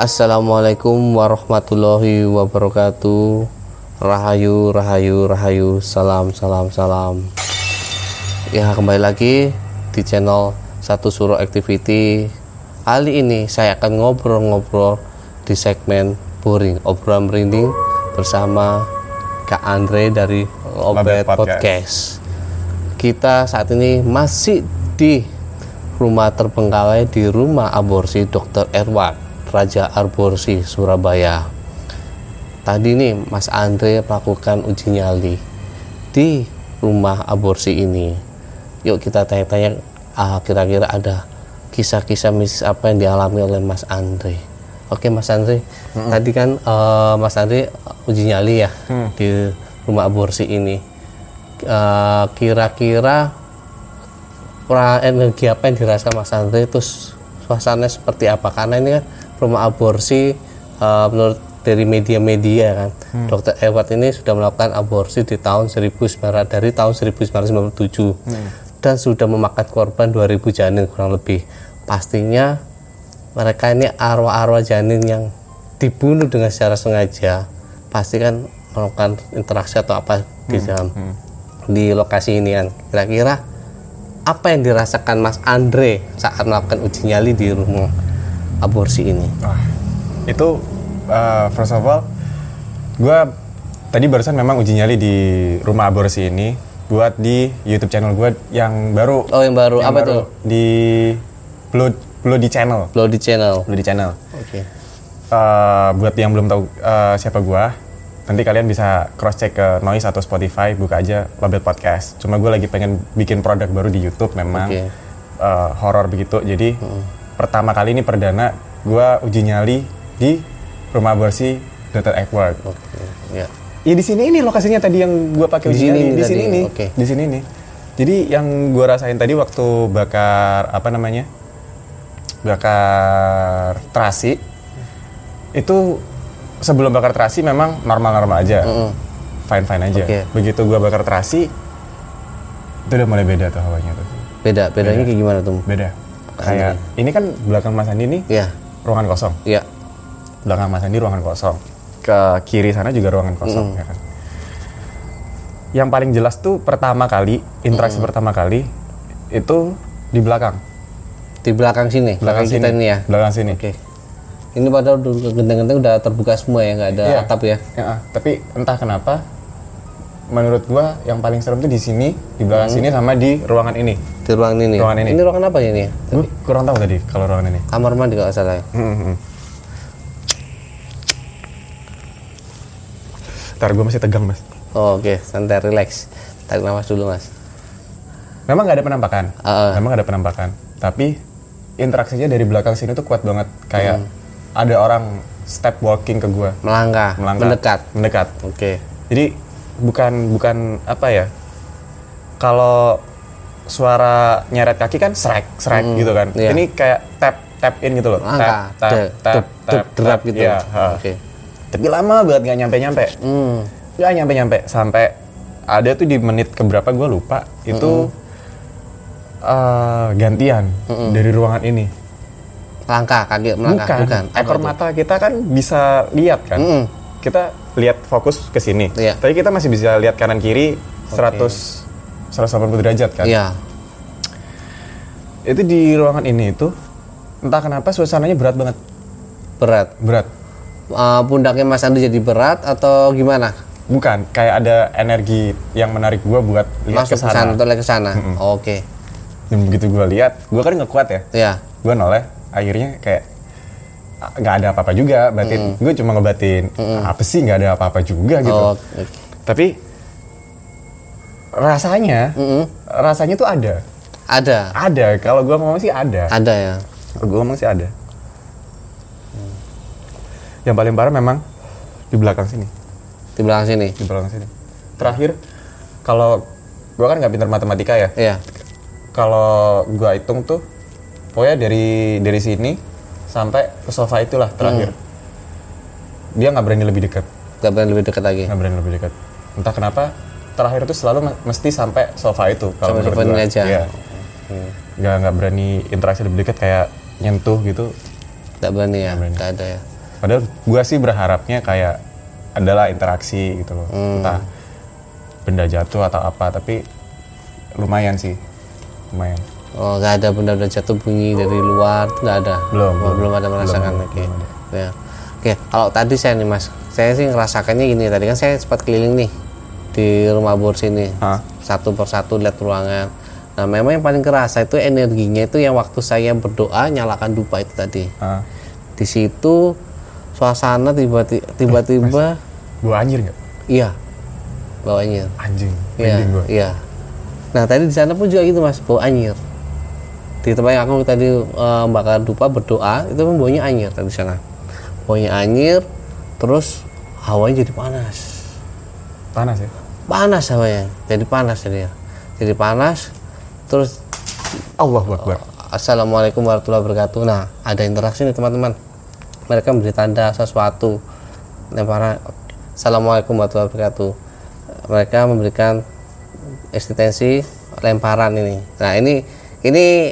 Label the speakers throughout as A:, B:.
A: Assalamualaikum warahmatullahi wabarakatuh Rahayu, rahayu, rahayu Salam, salam, salam Ya kembali lagi di channel Satu Suro Activity Kali ini saya akan ngobrol-ngobrol di segmen Boring Obrolan Merinding bersama Kak Andre dari Obet
B: Obet
A: Podcast.
B: Podcast.
A: Kita saat ini masih di rumah terbengkalai di rumah aborsi Dr. Erwan Raja Aborsi Surabaya. Tadi nih Mas Andre melakukan uji nyali di rumah aborsi ini. Yuk kita tanya-tanya ah, kira-kira ada kisah-kisah mistis apa yang dialami oleh Mas Andre. Oke Mas Andre, tadi kan eh, Mas Andre uji nyali ya di rumah aborsi ini. Eh, kira-kira pra energi apa yang dirasakan Mas Andre terus suasananya seperti apa karena ini kan rumah aborsi eh, menurut dari media-media kan. Dokter Edward ini sudah melakukan aborsi di tahun 1900 dari tahun 1997 dan sudah memakan korban 2000 janin kurang lebih. Pastinya mereka ini arwah-arwah janin yang dibunuh dengan secara sengaja pasti kan melakukan interaksi atau apa di dalam di lokasi ini kan. Kira-kira apa yang dirasakan Mas Andre saat melakukan uji nyali di rumah aborsi ini
B: Wah, itu uh, first of all, gue tadi barusan memang uji nyali di rumah aborsi ini buat di YouTube channel gue yang baru.
A: oh yang baru
B: yang
A: apa
B: baru
A: tuh
B: Di Blood Bloody Channel.
A: Bloody Channel
B: Bloody Channel.
A: oke
B: Uh, buat yang belum tahu uh, siapa gue, nanti kalian bisa cross check ke Noise atau Spotify, buka aja Label Podcast. Cuma gue lagi pengen bikin produk baru di YouTube memang
A: Oke.
B: uh, horor begitu. Jadi pertama kali ini perdana gue uji nyali di rumah aborsi Dr. Edward.
A: oke ya
B: Ya di sini ini lokasinya tadi yang gue pakai uji nyali di sini nih,
A: oke.
B: di sini nih. Jadi yang gue rasain tadi waktu bakar apa namanya, bakar terasi, itu sebelum bakar terasi memang normal-normal aja, fine-fine aja.
A: Oke.
B: Begitu gue bakar terasi, itu udah mulai beda tuh hawanya tuh,
A: beda bedanya kayak gimana tuh
B: beda. Kayak ini kan belakang Mas Andi nih
A: ya
B: ruangan kosong,
A: ya
B: belakang Mas Andi ruangan kosong, ke kiri sana juga ruangan kosong. ya kan. Yang paling jelas tuh pertama kali interaksi pertama kali itu di belakang,
A: di belakang sini?
B: Belakang
A: belakang kita
B: sini,
A: ini ya?
B: Belakang sini.
A: oke. Ini padahal udah- genteng-genteng udah terbuka semua ya nggak ada
B: Iya.
A: atap ya?
B: Ya, tapi entah kenapa menurut gua yang paling serem tuh di sini, di belakang sini sama di ruangan ini.
A: di ruangan ini
B: Ruangan ini.
A: ini ruangan apa ini
B: Gue kurang tahu tadi kalau ruangan ini.
A: kamar mandi kalau salah ya
B: Hmm, hmm, hmm. Ntar gue masih tegang mas.
A: oh, oke santai relax tarik nafas dulu mas
B: Memang nggak ada penampakan.
A: Ah.
B: Memang nggak ada penampakan. Tapi interaksinya dari belakang sini tuh kuat banget. Kayak
A: Hmm.
B: ada orang step walking ke gue.
A: melangkah,
B: Melangkah.
A: mendekat
B: Mendekat.
A: oke
B: Jadi bukan bukan apa ya? Kalau suara nyeret kaki kan srek srek gitu kan.
A: iya.
B: Ini kayak tap tap in gitu loh.
A: melangkah
B: Tap tap tap
A: dep,
B: tap,
A: derap
B: tap.
A: gitu
B: Iya, ha.
A: oke
B: Tapi lama banget nggak nyampe nyampe.
A: hmm
B: Nggak nyampe nyampe sampai ada tuh di menit keberapa gue lupa itu eh, gantian dari ruangan ini.
A: Langkah, kaki melangkah, bukan. Apa
B: Ekor mata kita kan bisa lihat kan.
A: Mm-mm.
B: Kita lihat fokus ke sini.
A: Iya.
B: Tapi kita masih bisa lihat kanan kiri 100 180 derajat kan.
A: Iya.
B: Itu di ruangan ini itu entah kenapa suasananya berat banget.
A: Berat.
B: Berat.
A: Eh, pundaknya Mas Andi jadi berat atau gimana?
B: Bukan, kayak ada energi yang menarik gua buat lihat ke
A: ke sana, untuk lihat ke sana. Oke.
B: Dan begitu gua lihat, gua kan nggak kuat ya.
A: Ya.
B: Gua noleh, akhirnya kayak nggak ada apa-apa juga batin. Gue cuma ngebatin apa sih nggak ada apa-apa juga gitu.
A: Oh, oke.
B: Tapi rasanya, rasanya tuh ada.
A: Ada.
B: Ada. Kalau gua ngomong sih ada.
A: Ada ya.
B: Kalau gua ngomong sih ada. Yang paling parah memang di belakang sini.
A: Di belakang sini.
B: Di belakang sini. Terakhir, kalau gua kan nggak pintar matematika ya.
A: Iya.
B: Kalau gua hitung tuh, pokoknya dari dari sini sampai ke sofa itulah terakhir. Dia nggak berani lebih dekat.
A: Gak berani lebih dekat lagi.
B: nggak berani lebih dekat entah kenapa terakhir itu selalu me- mesti sampai sofa itu
A: Sampai
B: menurut
A: sofa ini aja.
B: Iya. nggak nggak berani interaksi lebih dekat kayak nyentuh gitu
A: Gak berani ya.
B: berani.
A: Gak ada ya.
B: padahal gua sih berharapnya kayak adalah interaksi gitu loh
A: Hmm.
B: entah benda jatuh atau apa tapi lumayan sih lumayan
A: Oh, gak ada benda-benda jatuh bunyi dari luar, itu gak ada.
B: Belum,
A: Oh,
B: belum.
A: belum ada merasakan.
B: Belum,
A: Oke.
B: belum
A: Ya. Oke, kalau tadi saya nih Mas, saya sih ngerasakannya gini. Tadi kan saya sempat keliling nih di rumah bor sini,
B: Hah?
A: satu persatu lihat ruangan. Nah, memang yang paling kerasa itu energinya itu yang waktu saya berdoa nyalakan dupa itu tadi.
B: Ah,
A: Di situ suasana tiba-tiba, tiba-tiba,
B: gua anjir nggak
A: iya, bawanya.
B: anjing
A: Iya, iya. Nah tadi di sana pun juga gitu mas, bau anyir. Di tempat yang aku tadi eh, bakar dupa berdoa itu pun baunya anyir tadi di sana. Baunya anyir, terus hawanya jadi panas.
B: panas ya
A: Panas hawanya, jadi panas jadi Jadi panas, terus
B: Allah Akbar
A: Assalamualaikum warahmatullahi wabarakatuh. Nah, ada interaksi nih teman-teman. Mereka memberi tanda sesuatu. Lemparan Assalamualaikum warahmatullahi wabarakatuh. Mereka memberikan eksistensi lemparan ini. Nah, ini ini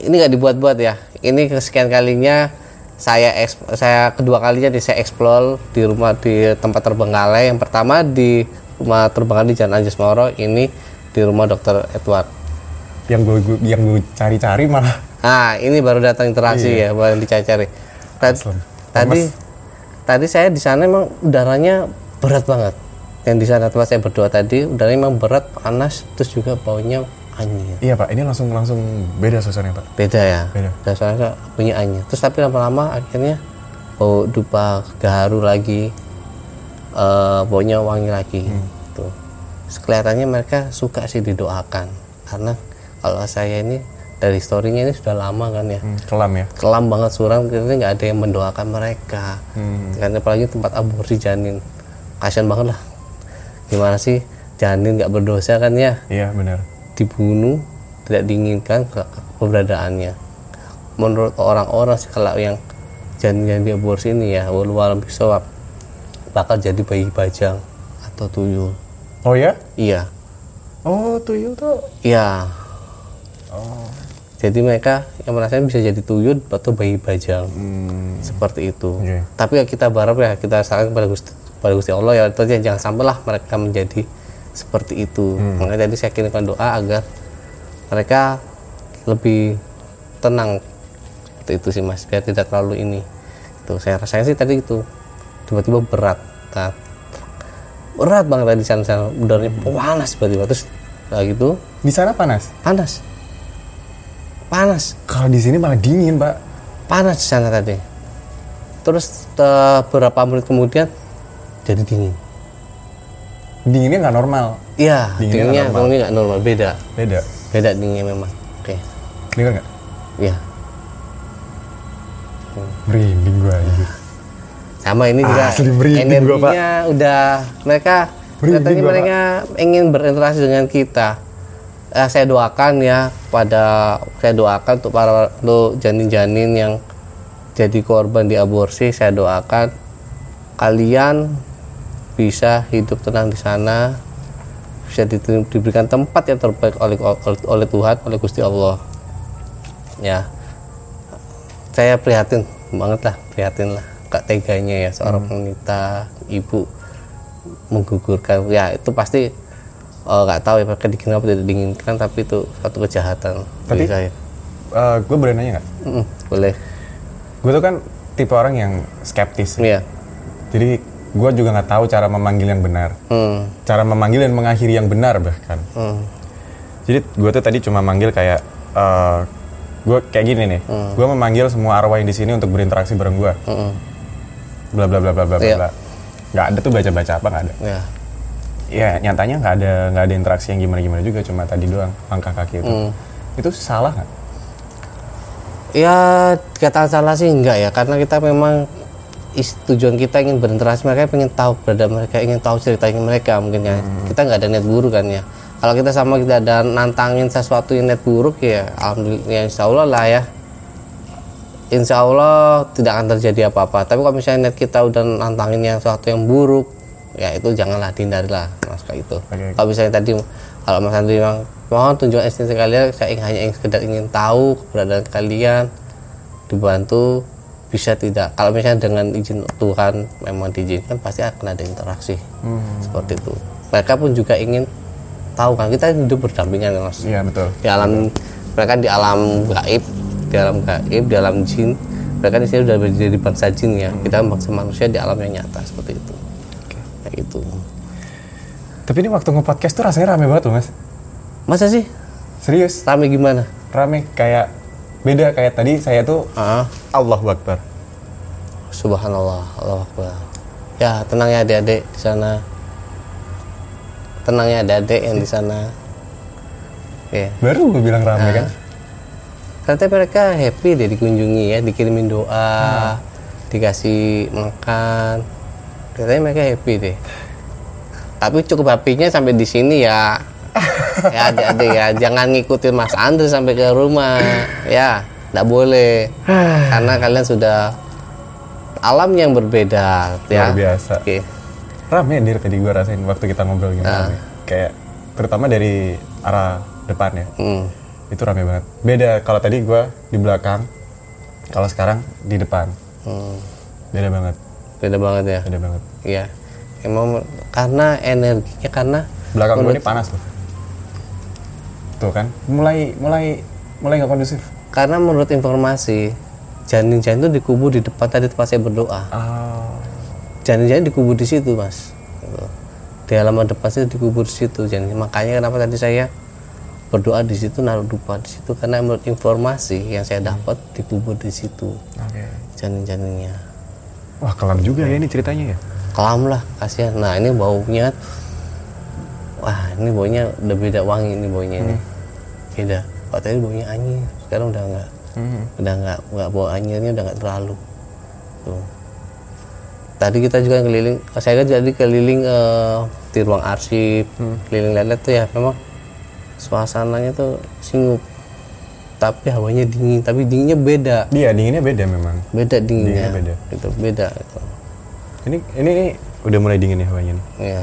A: ini nggak dibuat-buat ya. Ini kesekian kalinya saya saya kedua kalinya di saya explore di rumah di tempat terbengkalai. Yang pertama di rumah terbengkalai di Jalan Anjas Moro, ini di rumah Dr. Edward.
B: yang gue yang gue cari-cari malah
A: Nah, ini baru datang interaksi ya, baru dicari-cari. Tadi, tadi, tadi saya di sana emang udaranya berat banget. Yang di sana tempat saya berdoa tadi, udaranya emang berat, panas, terus juga baunya anyir.
B: iya pak ini langsung langsung beda suasananya pak
A: Beda ya.
B: Beda.
A: Dasarnya punya anyir. Terus tapi lama-lama akhirnya bau dupa gaharu lagi, eh, baunya wangi lagi. Tuh. Terus Kelihatannya mereka suka sih didoakan, karena kalau saya ini dari storynya ini sudah lama kan ya
B: Hmm, kelam ya
A: kelam banget suram kita nggak ada yang mendoakan mereka
B: Hmm.
A: kan apalagi tempat aborsi janin kasian banget lah gimana sih janin nggak berdosa kan ya
B: iya benar
A: dibunuh tidak diinginkan ke- keberadaannya. Menurut orang-orang sih kalau yang janin yang diaborsi ini ya walau alam bisawab bakal jadi bayi bajang atau tuyul.
B: Oh ya?
A: Iya.
B: Oh tuyul tuh?
A: Iya. Jadi mereka yang merasa bisa jadi tuyul atau bayi bajang. Seperti itu.
B: Iya.
A: Tapi ya kita berharap ya kita sarankan kepada Gusti, kepada Gusti Allah ya itu jangan sampailah mereka menjadi seperti itu. Makanya tadi saya kirimkan doa agar mereka lebih tenang. Seperti itu sih mas biar tidak terlalu ini. Tuh saya rasain sih tadi itu. Tiba-tiba berat. Nah, berat banget tadi di sana, udaranya panas tiba-tiba. Terus kayak gitu.
B: Di sana panas?
A: Panas. Panas.
B: Kalau di sini malah dingin pak.
A: Panas di sana tadi. Terus eh, beberapa menit kemudian jadi dingin
B: dinginnya nggak normal.
A: Iya
B: Dinginnya
A: dinginnya
B: nggak normal.
A: normal beda.
B: Beda?
A: Beda dinginnya memang oke.
B: Dengar nggak?
A: Iya.
B: Merinding gua anjir.
A: sama ini juga
B: Asli merinding gua, Pak.
A: energinya udah mereka katanya mereka ingin berinteraksi dengan kita. Eh, saya doakan ya pada saya doakan untuk para untuk janin-janin yang jadi korban di aborsi saya doakan kalian bisa hidup tenang di sana bisa diberikan tempat yang terbaik oleh oleh, oleh Tuhan oleh Gusti Allah ya saya prihatin banget lah prihatin lah gak teganya ya seorang wanita ibu menggugurkan ya itu pasti eh, nggak tahu ya diinginkan atau tidak diinginkan tapi itu satu kejahatan
B: Tapi-
A: saya
B: gue boleh nanya nggak?
A: Mm, boleh
B: Gue tuh kan tipe orang yang skeptis.
A: Iya.
B: Jadi gue juga nggak tahu cara memanggil yang benar.
A: Hmm.
B: Cara memanggil dan mengakhiri yang benar bahkan.
A: Hmm.
B: Jadi gue tuh tadi cuma manggil kayak gue kayak gini nih.
A: Hmm.
B: Gue memanggil semua arwah yang di sini untuk berinteraksi bareng gue. Bla bla bla bla bla bla.
A: Iya.
B: bla. Nggak ada tuh baca-baca apa nggak ada.
A: Ya.
B: Ya nyatanya nggak ada nggak ada interaksi yang gimana gimana juga. Cuma tadi doang langkah kaki itu.
A: Hmm.
B: Itu salah nggak?
A: Ya kata salah sih enggak ya karena kita memang is- tujuan kita ingin berinteraksi mereka ingin tahu berada mereka ingin tahu ceritanya mereka mungkin ya. Kita nggak ada niat buruk kan ya. Kalau kita sama kita ada nantangin sesuatu yang niat buruk ya alhamdulillah ya insya Allah lah ya. Insya Allah tidak akan terjadi apa-apa. Tapi kalau misalnya niat kita udah nantangin yang sesuatu yang buruk ya itu janganlah dihindari lah mas kayak itu
B: Oke.
A: kalau misalnya tadi kalau mas Andri bilang mohon tunjukkan esensi kalian saya ingin- hanya ingin sekedar ingin tahu keberadaan kalian dibantu bisa tidak. Kalau misalnya dengan izin Tuhan memang diizinkan pasti akan ada interaksi seperti itu. Mereka pun juga ingin tahu kan? Kita hidup berdampingan kan, mas?
B: Iya betul.
A: di alam mereka di alam gaib di alam gaib di alam jin. Mereka di sini sudah menjadi bangsa jin ya. Kita bangsa manusia di alam yang nyata seperti itu. Kayak gitu.
B: Tapi ini waktu nge-podcast tuh rasanya rame banget loh mas.
A: masa sih?
B: Serius.
A: rame gimana?
B: Rame kayak beda kayak tadi saya tuh
A: ah
B: Allahu Akbar.
A: subhanallah Allah akbar ya tenang ya adik-adik di sana tenang ya adik-adik yang di sana ya
B: Baru gue bilang rame kan.
A: Ternyata mereka happy deh dikunjungi ya, dikirimin doa, dikasih makan. Katanya mereka happy deh. Tapi cukup happy-nya sampai di sini ya. Ya adik-adik ya, jangan ngikutin Mas Andre sampai ke rumah. Ya, tidak boleh. Karena kalian sudah alam yang berbeda ya.
B: Luar biasa.
A: Oke.
B: Rame dir tadi gue rasain waktu kita ngobrol gini
A: Ah.
B: rame. Kayak terutama dari arah depan ya.
A: Hmm.
B: Itu rame banget. Beda kalau tadi gue di belakang. Kalau sekarang di depan.
A: Hmm.
B: Beda banget.
A: Beda banget ya.
B: Beda banget.
A: Iya. Emang karena energinya karena
B: Belakang gue ini panas loh. Tuh kan. Mulai mulai mulai nggak kondusif.
A: Karena menurut informasi janin-janin itu dikubur di depan tadi tempat saya berdoa.
B: Ah.
A: Janin-janin dikubur di situ, Mas. Di halaman depan saya dikubur di situ janin. Makanya kenapa tadi saya berdoa di situ naruh dupa di situ karena menurut informasi yang saya dapat dikubur di situ
B: Oke.
A: janin-janinnya.
B: Wah kelam juga ya ini ceritanya ya.
A: Kelam lah, kasihan. Nah, ini baunya Wah, ini baunya udah beda wangi ini baunya ini. Beda. Kalau tadi baunya anyir, sekarang udah enggak. Udah enggak enggak bau anyirnya udah enggak terlalu. Tuh. Tadi kita juga keliling, saya kan jadi keliling eh, di ruang arsip, keliling lelet tuh ya, memang suasananya tuh singgup. Tapi hawanya dingin, tapi dinginnya beda.
B: Iya dinginnya beda memang.
A: Beda dinginnya.
B: Dinginnya beda.
A: Gitu, beda gitu.
B: Ini ini, udah mulai dingin nih hawanya nih.
A: Iya.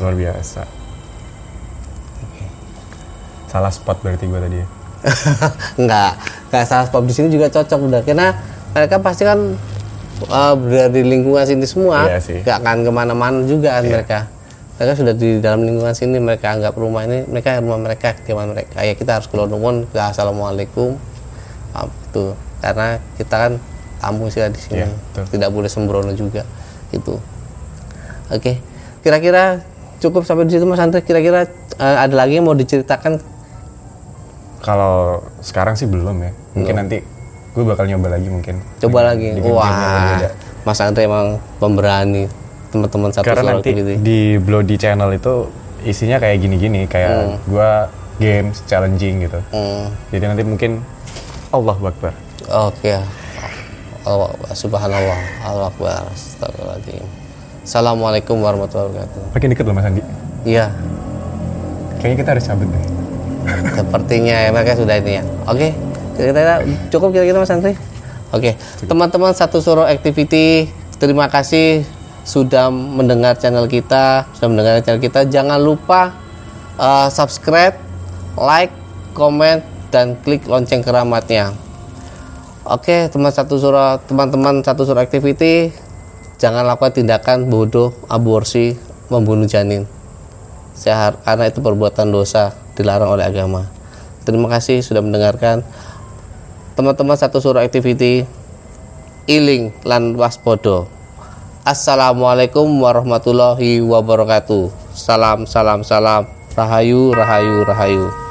B: Luar biasa. Salah spot berarti gue tadi ya.
A: nggak. Nggak salah sebab di sini juga cocok udah. Karena mereka pasti kan uh, berada di lingkungan sini semua.
B: Iya sih.
A: nggak akan ke mana-mana juga kan mereka. Mereka sudah di dalam lingkungan sini. Mereka anggap rumah ini mereka rumah mereka kediaman mereka. Ya kita harus keluar nuwun ke assalamualaikum. Ah, itu. Karena kita kan tamu sih di sini.
B: Iya,
A: tidak boleh sembrono juga. Itu. Oke. Kira-kira cukup sampai di situ mas Andre. Kira-kira uh, ada lagi yang mau diceritakan?
B: Kalau sekarang sih belum ya. Mungkin nanti gue bakal nyoba lagi mungkin.
A: coba lagi.
B: yang
A: wah. Mas Andre emang pemberani. Teman-teman satu
B: Karena nanti
A: gitu.
B: di Bloody Channel itu isinya kayak gini-gini, kayak gua games challenging gitu.
A: Hmm,
B: Jadi nanti mungkin Allah Akbar.
A: oke. Allah Akbar. subhanallah. Allah Akbar. Astagfirullahaladzim Assalamualaikum warahmatullahi wabarakatuh
B: Makin deket loh Mas Andi.
A: iya
B: Kayaknya kita harus cabut deh.
A: sepertinya ya mereka sudah ini ya oke kira-kira cukup kira-kira Mas Andre oke teman-teman satu suruh activity terima kasih sudah mendengar channel kita, sudah mendengar channel kita. Jangan lupa uh, subscribe, like, komen, dan klik lonceng keramatnya. Oke, teman satu surah, teman-teman satu surah activity, jangan lakukan tindakan bodoh, aborsi, membunuh janin. Karena itu perbuatan dosa dilarang oleh agama. Terima kasih sudah mendengarkan. Teman-teman satu surah activity, iling lan waspodo. Assalamualaikum warahmatullahi wabarakatuh. Salam, salam, salam. Rahayu, rahayu, rahayu.